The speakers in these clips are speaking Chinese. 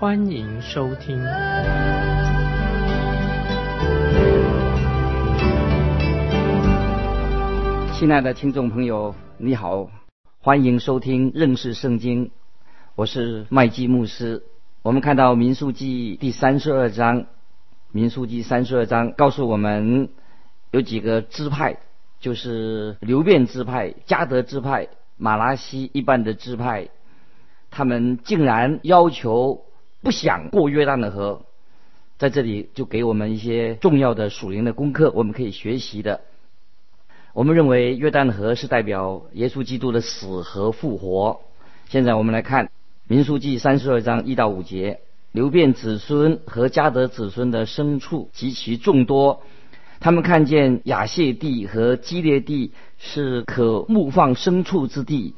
欢迎收听。亲爱的听众朋友，你好，欢迎收听认识圣经，我是麦基牧师。我们看到民数记第三十二章，民数记三十二章告诉我们有几个支派。就是流变支派、加德支派、马拉西一般的支派，他们竟然要求不想过约旦的河，在这里就给我们一些重要的属灵的功课，我们可以学习的。我们认为约旦河是代表耶稣基督的死和复活。现在我们来看民数记三十二章一到五节：流变子孙和加德子孙的牲畜极其众多。他们看见亚谢地和基列地是可牧放牲畜之地，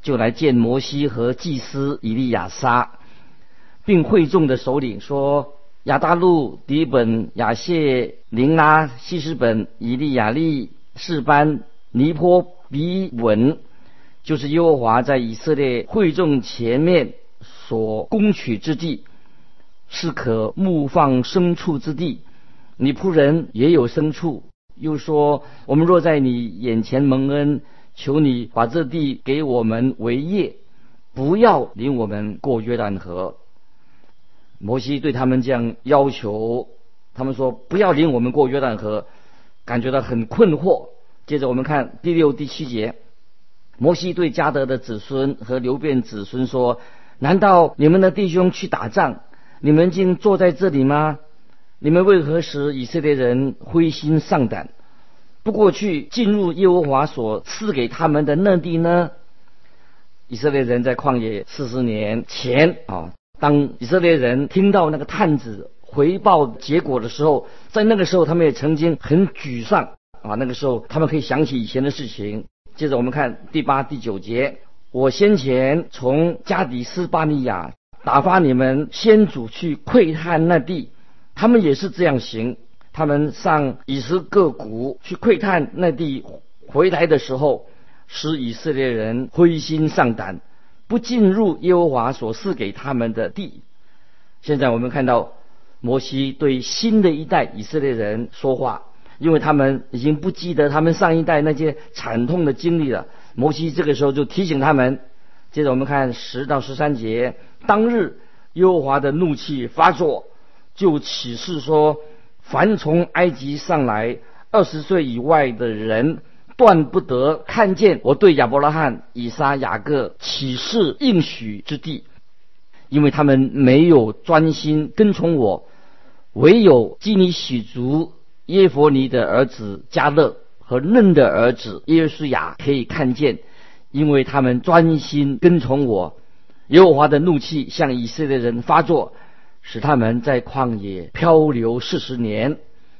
就来见摩西和祭司以利亚撒，并会众的首领说：亚大路、迪本、亚谢、林拉、西施本、以利亚利、士班、尼坡、比稳，就是耶和华在以色列会众前面所攻取之地，是可牧放牲畜之地。你仆人也有牲畜，又说：我们若在你眼前蒙恩，求你把这地给我们为业，不要领我们过约旦河。摩西对他们这样要求，他们说不要领我们过约旦河，感觉到很困惑。接着我们看第六、第七节，摩西对加德的子孙和流变子孙说：难道你们的弟兄去打仗，你们竟坐在这里吗？你们为何使以色列人灰心丧胆，不过去进入耶和华所赐给他们的那地呢？以色列人在旷野四十年前啊，当以色列人听到那个探子回报结果的时候，在那个时候他们也曾经很沮丧啊。那个时候他们可以想起以前的事情。接着我们看第八、第九节：我先前从加底斯巴尼亚打发你们先祖去窥探那地。他们也是这样行。他们上以斯各谷去窥探那地，回来的时候，使以色列人灰心丧胆，不进入耶和华所赐给他们的地。现在我们看到摩西对新的一代以色列人说话，因为他们已经不记得他们上一代那些惨痛的经历了。摩西这个时候就提醒他们。接着我们看十到十三节，当日耶和华的怒气发作。就启示说，凡从埃及上来二十岁以外的人，断不得看见我对亚伯拉罕、以撒、雅各启示应许之地，因为他们没有专心跟从我。唯有基尼喜族耶佛尼的儿子加勒和嫩的儿子耶稣雅可以看见，因为他们专心跟从我。耶和华的怒气向以色列人发作。使他们在旷野漂流四十年，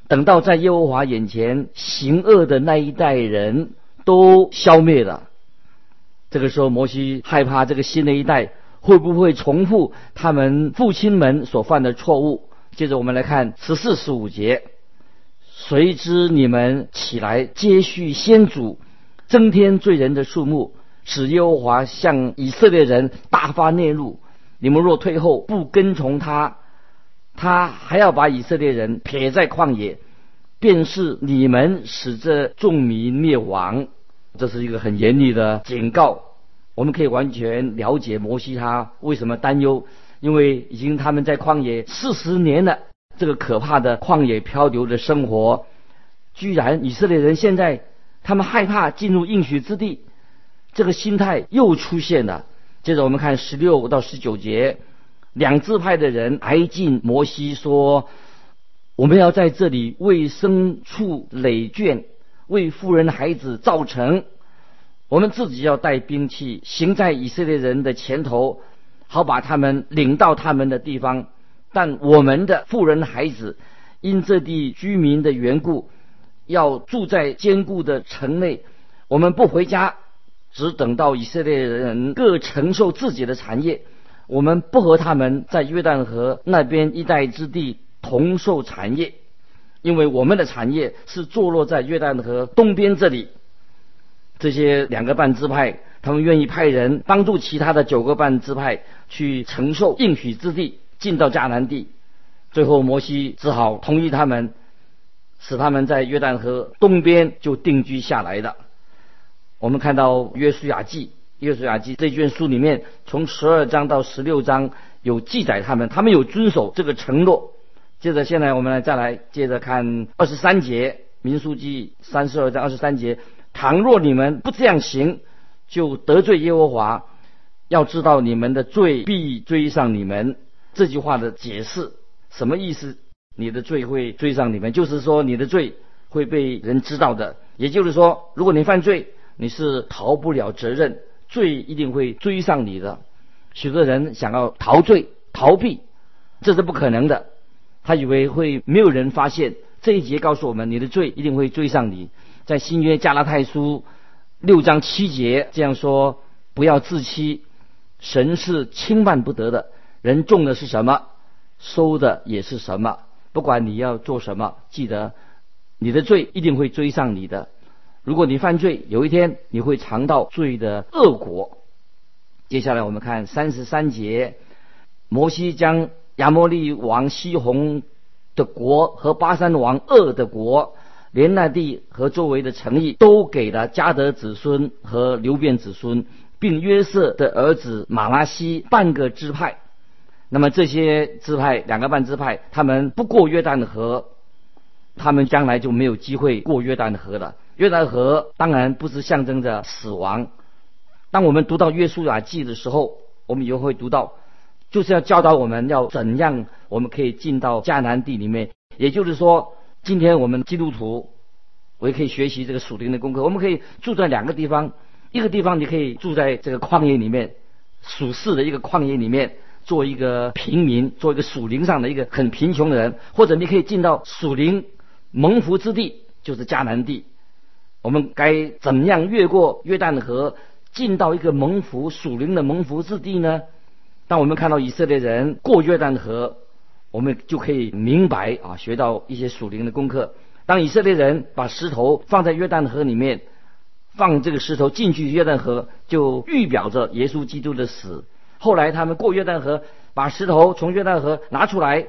等到在耶和华眼前行恶的那一代人都消灭了。这个时候，摩西害怕这个新的一代会不会重复他们父亲们所犯的错误。接着，我们来看十四十五节：谁知你们起来接续先祖，增添罪人的数目，使耶和华向以色列人大发怒怒。你们若退后不跟从他，他还要把以色列人撇在旷野，便是你们使这众民灭亡。这是一个很严厉的警告。我们可以完全了解摩西他为什么担忧，因为已经他们在旷野四十年了，这个可怕的旷野漂流的生活，居然以色列人现在他们害怕进入应许之地，这个心态又出现了。接着我们看十六到十九节，两支派的人挨近摩西说：“我们要在这里为牲畜累卷，为富人的孩子造成。我们自己要带兵器，行在以色列人的前头，好把他们领到他们的地方，但我们的富人孩子因这地居民的缘故，要住在坚固的城内。我们不回家，只等到以色列人各承受自己的产业。我们不和他们在约旦河那边一带之地同受产业，因为我们的产业是坐落在约旦河东边这里。这些两个半支派，他们愿意派人帮助其他的九个半支派去承受应许之地，进到迦南地。最后，摩西只好同意他们，使他们在约旦河东边就定居下来的。我们看到约书亚记。约书亚记这卷书里面，从十二章到十六章有记载他们，他们有遵守这个承诺。接着，现在我们来再来接着看二十三节，民书记三十二章二十三节：倘若你们不这样行，就得罪耶和华。要知道你们的罪必追上你们。这句话的解释什么意思？你的罪会追上你们，就是说你的罪会被人知道的。也就是说，如果你犯罪，你是逃不了责任。罪一定会追上你的。许多人想要逃罪、逃避，这是不可能的。他以为会没有人发现。这一节告诉我们，你的罪一定会追上你。在新约加拉太书六章七节这样说：不要自欺，神是轻慢不得的。人种的是什么，收的也是什么。不管你要做什么，记得你的罪一定会追上你的。如果你犯罪，有一天你会尝到罪的恶果。接下来我们看三十三节，摩西将亚摩利王西宏的国和巴山王鄂的国，连那地和周围的城邑，都给了迦德子孙和流变子孙，并约瑟的儿子马拉西半个支派。那么这些支派，两个半支派，他们不过约旦的河，他们将来就没有机会过约旦的河了。约旦河当然不是象征着死亡。当我们读到约书亚记的时候，我们也会读到，就是要教导我们要怎样，我们可以进到迦南地里面。也就是说，今天我们基督徒，我也可以学习这个属灵的功课。我们可以住在两个地方，一个地方你可以住在这个旷野里面，属世的一个旷野里面，做一个平民，做一个属灵上的一个很贫穷的人，或者你可以进到属灵蒙福之地，就是迦南地。我们该怎样越过约旦河，进到一个蒙福属灵的蒙福之地呢？当我们看到以色列人过约旦河，我们就可以明白啊，学到一些属灵的功课。当以色列人把石头放在约旦河里面，放这个石头进去约旦河，就预表着耶稣基督的死。后来他们过约旦河，把石头从约旦河拿出来，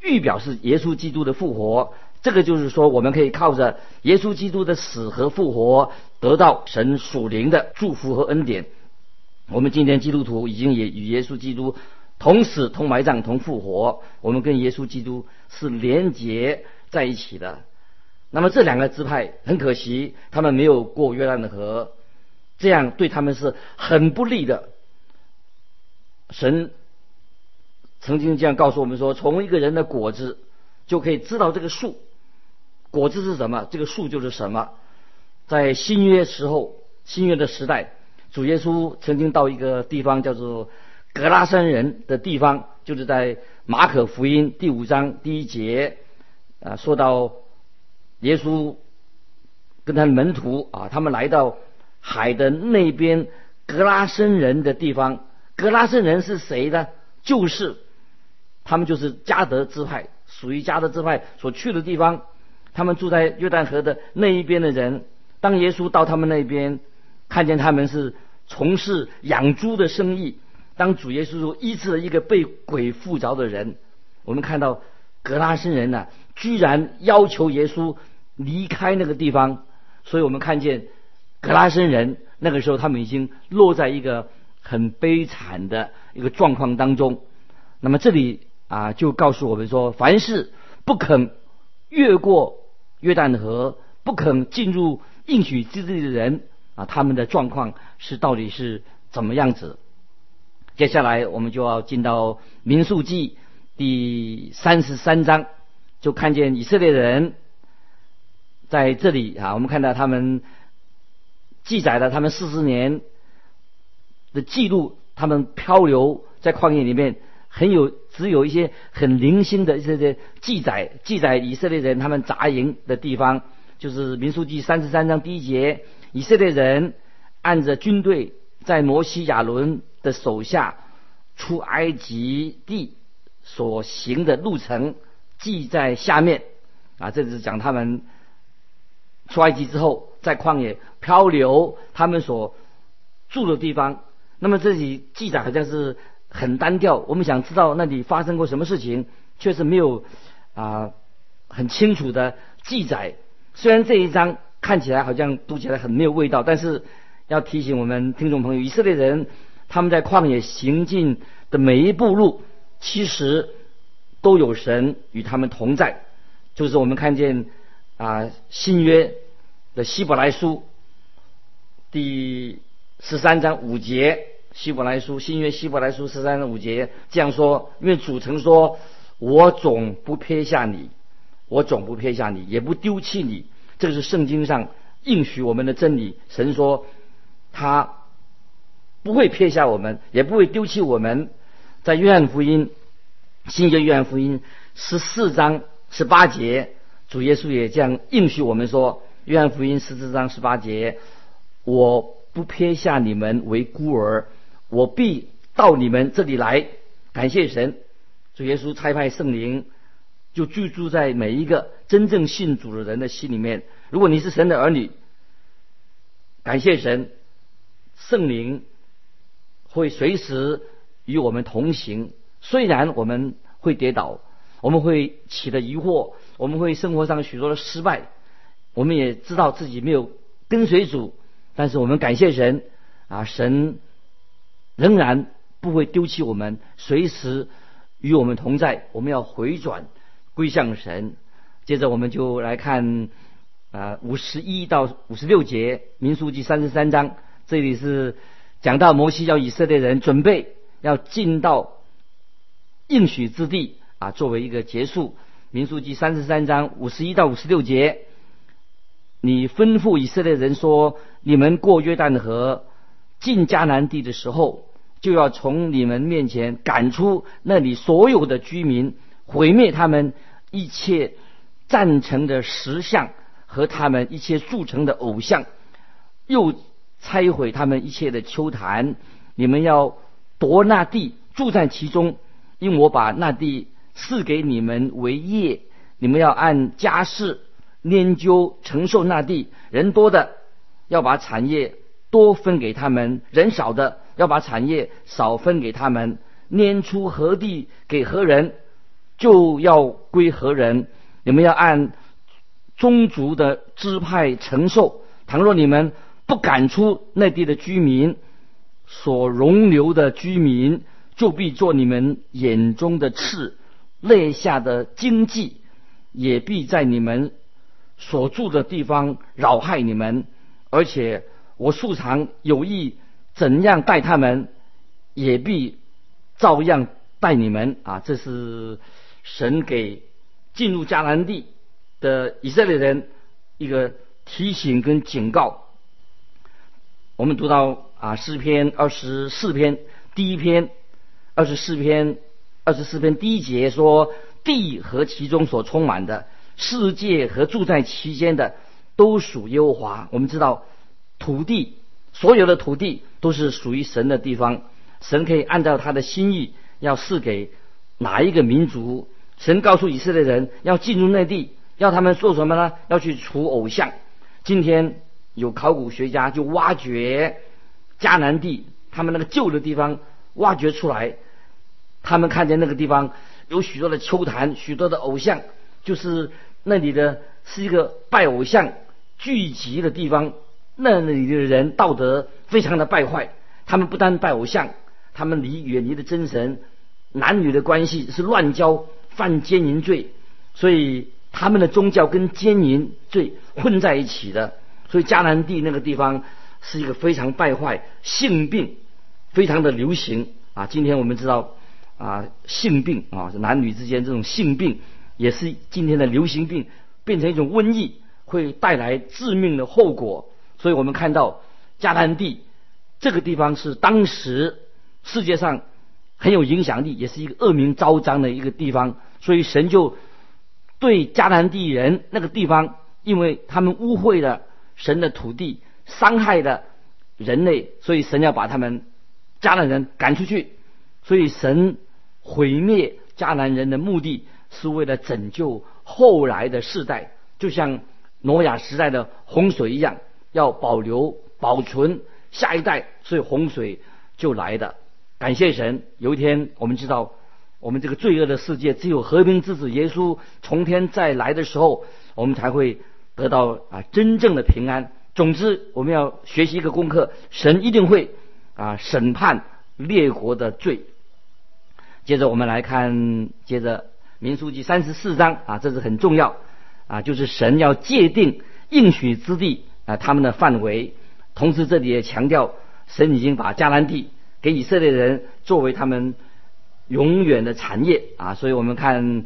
预表是耶稣基督的复活。这个就是说，我们可以靠着耶稣基督的死和复活，得到神属灵的祝福和恩典。我们今天基督徒已经也与耶稣基督同死、同埋葬、同复活，我们跟耶稣基督是连结在一起的。那么这两个支派很可惜，他们没有过约旦的河，这样对他们是很不利的。神曾经这样告诉我们说：从一个人的果子就可以知道这个树。果子是什么？这个树就是什么？在新约时候，新约的时代，主耶稣曾经到一个地方叫做格拉森人的地方，就是在马可福音第五章第一节啊，说到耶稣跟他门徒啊，他们来到海的那边格拉森人的地方。格拉森人是谁呢？就是他们就是加德支派，属于加德支派所去的地方。他们住在约旦河的那一边的人，当耶稣到他们那边，看见他们是从事养猪的生意。当主耶稣医治了一个被鬼附着的人，我们看到格拉森人呢，居然要求耶稣离开那个地方。所以我们看见格拉森人那个时候，他们已经落在一个很悲惨的一个状况当中。那么这里啊，就告诉我们说，凡是不肯越过。约旦河不肯进入应许之地的人啊，他们的状况是到底是怎么样子？接下来我们就要进到民数记第三十三章，就看见以色列人在这里啊，我们看到他们记载了他们四十年的记录，他们漂流在旷野里面很有只有一些很零星的这些记载，记载以色列人他们扎营的地方，就是民数记三十三章第一节，以色列人按着军队在摩西亚伦的手下出埃及地所行的路程记在下面啊，这是讲他们出埃及之后在旷野漂流，他们所住的地方。那么这里记载好像是。很单调，我们想知道那里发生过什么事情，却是没有啊很清楚的记载。虽然这一章看起来好像读起来很没有味道，但是要提醒我们听众朋友，以色列人他们在旷野行进的每一步路，其实都有神与他们同在。就是我们看见啊新约的希伯来书第十三章五节。希伯来书新约希伯来书十三五节这样说：因为主曾说，我总不撇下你，我总不撇下你，也不丢弃你。这个是圣经上应许我们的真理。神说，他不会撇下我们，也不会丢弃我们。在约翰福音新约约翰福音十四章十八节，主耶稣也这样应许我们说：约翰福音十四章十八节，我不撇下你们为孤儿。我必到你们这里来，感谢神，主耶稣差派圣灵，就居住在每一个真正信主的人的心里面。如果你是神的儿女，感谢神，圣灵会随时与我们同行。虽然我们会跌倒，我们会起的疑惑，我们会生活上许多的失败，我们也知道自己没有跟随主，但是我们感谢神啊，神。仍然不会丢弃我们，随时与我们同在。我们要回转归向神。接着我们就来看啊五十一到五十六节民数记三十三章，这里是讲到摩西要以色列人准备要进到应许之地啊，作为一个结束。民数记三十三章五十一到五十六节，你吩咐以色列人说：你们过约旦河。进迦南地的时候，就要从你们面前赶出那里所有的居民，毁灭他们一切赞成的石像和他们一切铸成的偶像，又拆毁他们一切的丘坛。你们要夺那地，住在其中，因我把那地赐给你们为业。你们要按家世研究承受那地，人多的要把产业。多分给他们，人少的要把产业少分给他们。拈出何地给何人，就要归何人。你们要按宗族的支派承受。倘若你们不赶出那地的居民，所容留的居民就必做你们眼中的刺，肋下的荆棘，也必在你们所住的地方扰害你们，而且。我素常有意怎样待他们，也必照样待你们啊！这是神给进入迦南地的以色列人一个提醒跟警告。我们读到啊诗篇二十四篇第一篇，二十四篇二十四篇第一节说：地和其中所充满的世界和住在其间的，都属耶和华。我们知道。土地，所有的土地都是属于神的地方。神可以按照他的心意，要赐给哪一个民族。神告诉以色列人要进入内地，要他们做什么呢？要去除偶像。今天有考古学家就挖掘迦南地，他们那个旧的地方挖掘出来，他们看见那个地方有许多的丘坛，许多的偶像，就是那里的是一个拜偶像聚集的地方。那里的人道德非常的败坏，他们不单拜偶像，他们离远离的真神，男女的关系是乱交，犯奸淫罪，所以他们的宗教跟奸淫罪混在一起的，所以迦南地那个地方是一个非常败坏，性病非常的流行啊。今天我们知道啊，性病啊，男女之间这种性病也是今天的流行病，变成一种瘟疫，会带来致命的后果。所以我们看到迦南地这个地方是当时世界上很有影响力，也是一个恶名昭彰的一个地方。所以神就对迦南地人那个地方，因为他们污秽了神的土地，伤害了人类，所以神要把他们迦南人赶出去。所以神毁灭迦南人的目的是为了拯救后来的世代，就像挪亚时代的洪水一样，要保留保存下一代，所以洪水就来的。感谢神，有一天我们知道，我们这个罪恶的世界只有和平之子耶稣从天再来的时候，我们才会得到啊真正的平安。总之，我们要学习一个功课，神一定会啊审判列国的罪。接着我们来看，接着民书记三十四章啊，这是很重要啊，就是神要界定应许之地啊，他们的范围。同时这里也强调，神已经把迦南地给以色列人作为他们永远的产业啊。所以我们看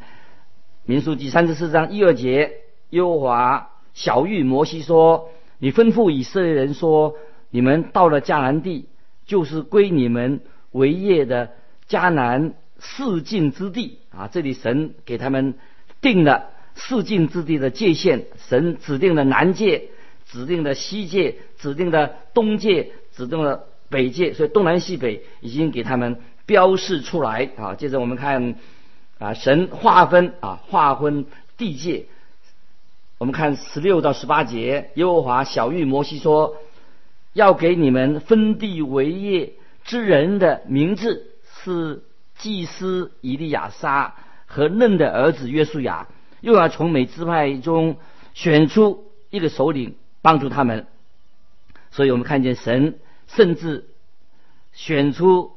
民书记三十四章一二节，耶和华小玉摩西说：“你吩咐以色列人说，你们到了迦南地，就是归你们为业的迦南。”四境之地啊，这里神给他们定了四境之地的界限，神指定了南界，指定的西界，指定的东界，指定的北界，所以东南西北已经给他们标示出来啊。接着我们看啊，神划分啊，划分地界。我们看十六到十八节，耶和华小玉摩西说，要给你们分地为业之人的名字是。祭司以利亚撒和嫩的儿子约书亚，又要从美支派中选出一个首领帮助他们。所以我们看见神甚至选出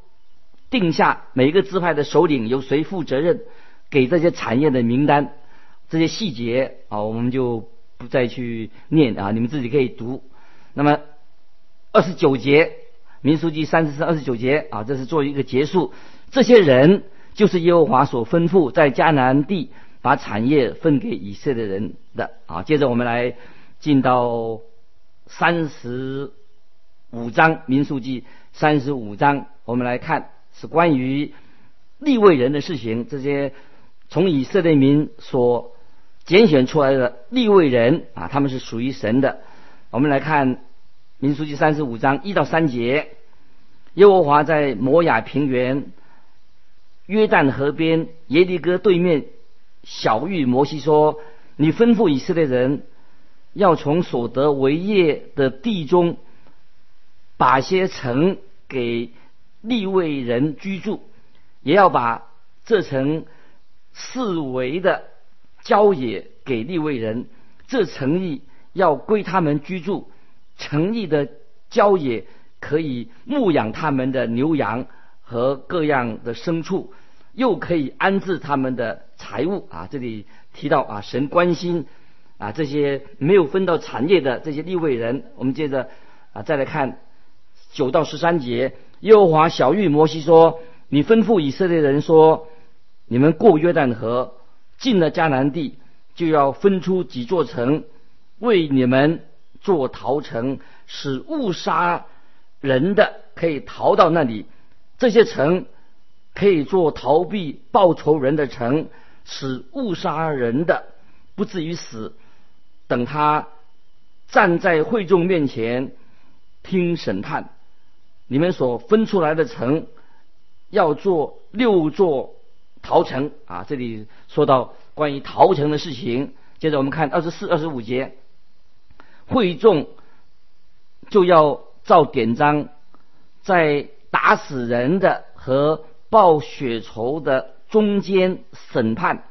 定下每一个支派的首领由谁负责任，给这些产业的名单，这些细节啊，我们就不再去念啊，你们自己可以读。那么二十九节民书记三十四二十九节啊，这是做一个结束。这些人就是耶和华所吩咐在迦南地把产业分给以色列人的啊。接着我们来进到三十五章民数记三十五章，我们来看是关于立位人的事情。这些从以色列民所拣选出来的立位人啊，他们是属于神的。我们来看民数记三十五章一到三节，耶和华在摩亚平原。约旦河边耶利哥对面，小玉摩西说：“你吩咐以色列人，要从所得为业的地中，把些城给立位人居住，也要把这城四围的郊野给立位人。这城邑要归他们居住，城邑的郊野可以牧养他们的牛羊和各样的牲畜。”又可以安置他们的财物啊！这里提到啊，神关心啊这些没有分到产业的这些立位人。我们接着啊再来看九到十三节，耶和华小玉摩西说：“你吩咐以色列人说，你们过约旦河，进了迦南地，就要分出几座城，为你们做逃城，使误杀人的可以逃到那里。这些城。”可以做逃避报仇人的城，使误杀人的不至于死。等他站在会众面前听审判，你们所分出来的城要做六座陶城啊！这里说到关于陶城的事情。接着我们看二十四、二十五节，会众就要照典章，在打死人的和报血仇的中间审判，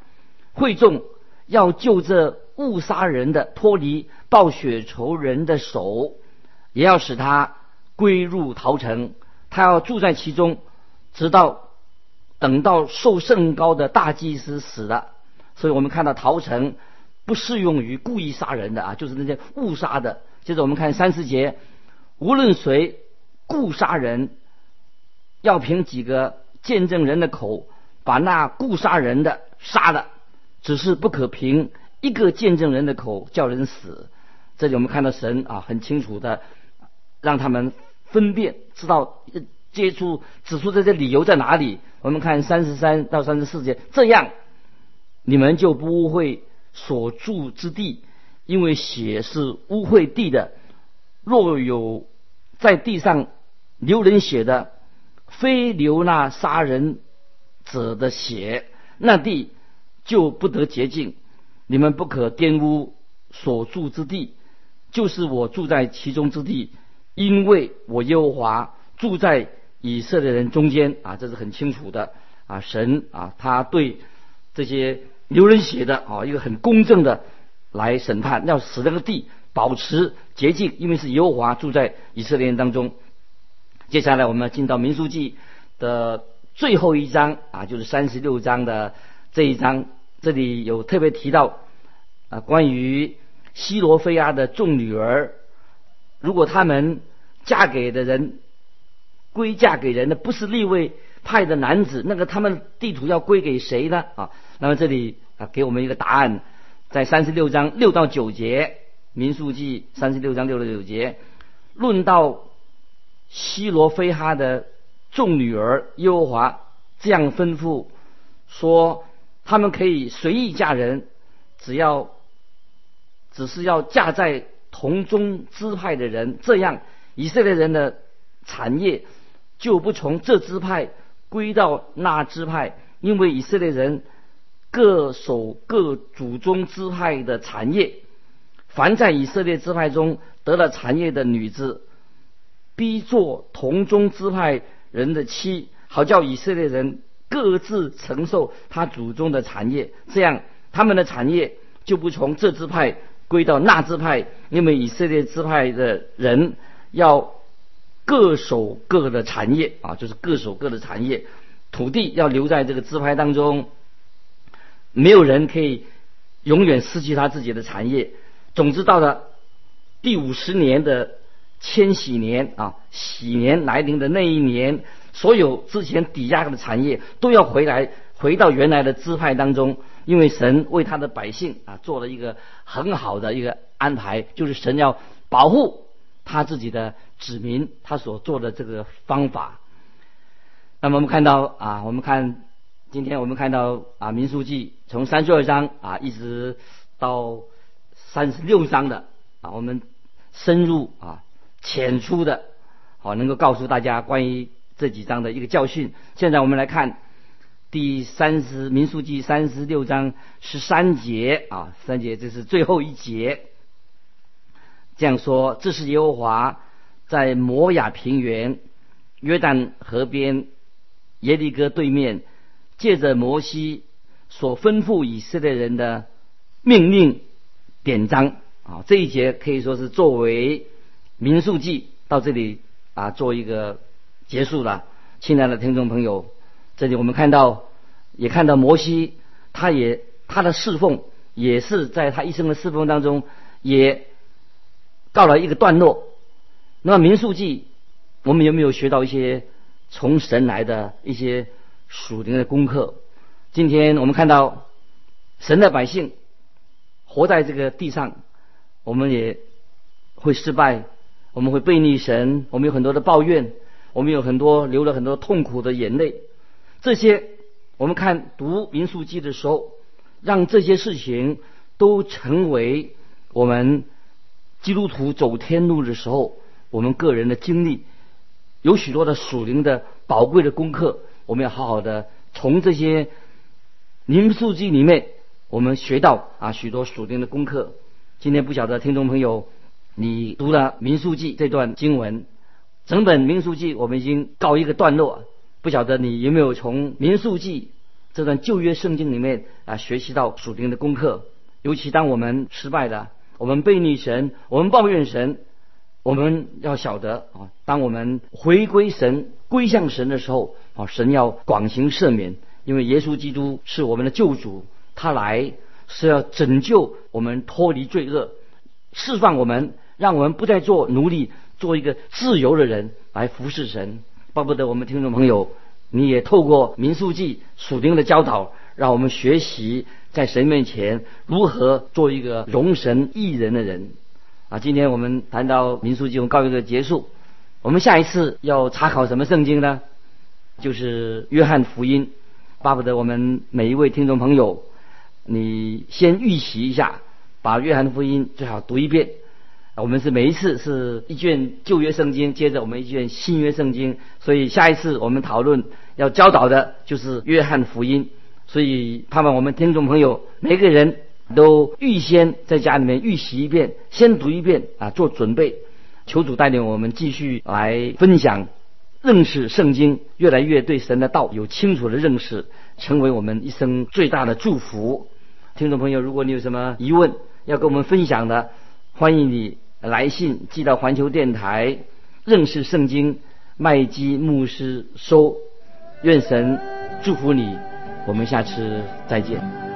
会众要就这误杀人的脱离报血仇人的手，也要使他归入陶城，他要住在其中，直到等到受圣高的大祭司死了。所以我们看到陶城不适用于故意杀人的啊，就是那些误杀的。接着我们看三十节，无论谁故杀人，要凭几个。见证人的口把那故杀人的杀了，只是不可凭一个见证人的口叫人死。这里我们看到神啊，很清楚的让他们分辨，知道接触指出这些理由在哪里。我们看三十三到三十四节，这样你们就不污秽所住之地，因为血是污秽地的。若有在地上流人血的，非流那杀人者的血，那地就不得洁净。你们不可玷污所住之地，就是我住在其中之地，因为我耶和华住在以色列人中间啊，这是很清楚的啊。神啊，他对这些流人血的啊，一个很公正的来审判，要使那个地。保持洁净，因为是耶和华住在以色列人当中。接下来我们要进到民书记的最后一章啊，就是三十六章的这一章。这里有特别提到啊，关于希罗菲亚的众女儿，如果他们嫁给的人归嫁给人的不是立位派的男子，那个他们地图要归给谁呢？啊，那么这里啊给我们一个答案，在三十六章六到九节。民数记三十六章六到九节，论到希罗非哈的众女儿，耶和华这样吩咐说：他们可以随意嫁人，只要只是要嫁在同宗支派的人，这样以色列人的产业就不从这支派归到那支派，因为以色列人各守各祖宗支派的产业。凡在以色列支派中得了产业的女子，逼做同宗支派人的妻，好叫以色列人各自承受他祖宗的产业，这样他们的产业就不从这支派归到那支派，因为以色列支派的人要各守各的产业啊，就是各守各的产业，土地要留在这个支派当中，没有人可以永远失去他自己的产业。总之，到了第五十年的千禧年啊，喜年来临的那一年，所有之前抵押的产业都要回来，回到原来的支派当中。因为神为他的百姓啊做了一个很好的一个安排，就是神要保护他自己的子民，他所做的这个方法。那么我们看到啊，我们看今天我们看到啊，民书记从三十二章啊一直到。三十六章的啊，我们深入啊浅出的，好能够告诉大家关于这几章的一个教训。现在我们来看第三十民数记三十六章十三节啊，三节这是最后一节，这样说：这是耶和华在摩亚平原约旦河边耶利哥对面，借着摩西所吩咐以色列人的命令。典章啊，这一节可以说是作为民数记到这里啊做一个结束了。亲爱的听众朋友，这里我们看到，也看到摩西，他也他的侍奉也是在他一生的侍奉当中也告了一个段落。那么民数记，我们有没有学到一些从神来的一些属灵的功课？今天我们看到神的百姓。活在这个地上，我们也会失败，我们会背逆神，我们有很多的抱怨，我们有很多流了很多痛苦的眼泪。这些我们看读民数记的时候，让这些事情都成为我们基督徒走天路的时候，我们个人的经历，有许多的属灵的宝贵的功课，我们要好好的从这些民数记里面。我们学到啊许多属灵的功课。今天不晓得听众朋友，你读了民数记这段经文，整本民数记我们已经告一个段落。不晓得你有没有从民数记这段旧约圣经里面啊学习到属灵的功课？尤其当我们失败了，我们背逆神，我们抱怨神，我们要晓得啊，当我们回归神、归向神的时候啊，神要广行赦免，因为耶稣基督是我们的救主。他来是要拯救我们脱离罪恶，释放我们，让我们不再做奴隶，做一个自由的人来服侍神。巴不得我们听众朋友，你也透过民书记属灵的教导，让我们学习在神面前如何做一个容神益人的人。啊，今天我们谈到民书记，我们告一个结束。我们下一次要查考什么圣经呢？就是约翰福音。巴不得我们每一位听众朋友，你先预习一下，把约翰福音最好读一遍。我们是每一次是一卷旧约圣经，接着我们一卷新约圣经，所以下一次我们讨论要教导的就是约翰福音。所以盼望我们听众朋友每个人都预先在家里面预习一遍，先读一遍啊，做准备。求主带领我们继续来分享。认识圣经，越来越对神的道有清楚的认识，成为我们一生最大的祝福。听众朋友，如果你有什么疑问要跟我们分享的，欢迎你来信寄到环球电台认识圣经麦基牧师收。愿神祝福你，我们下次再见。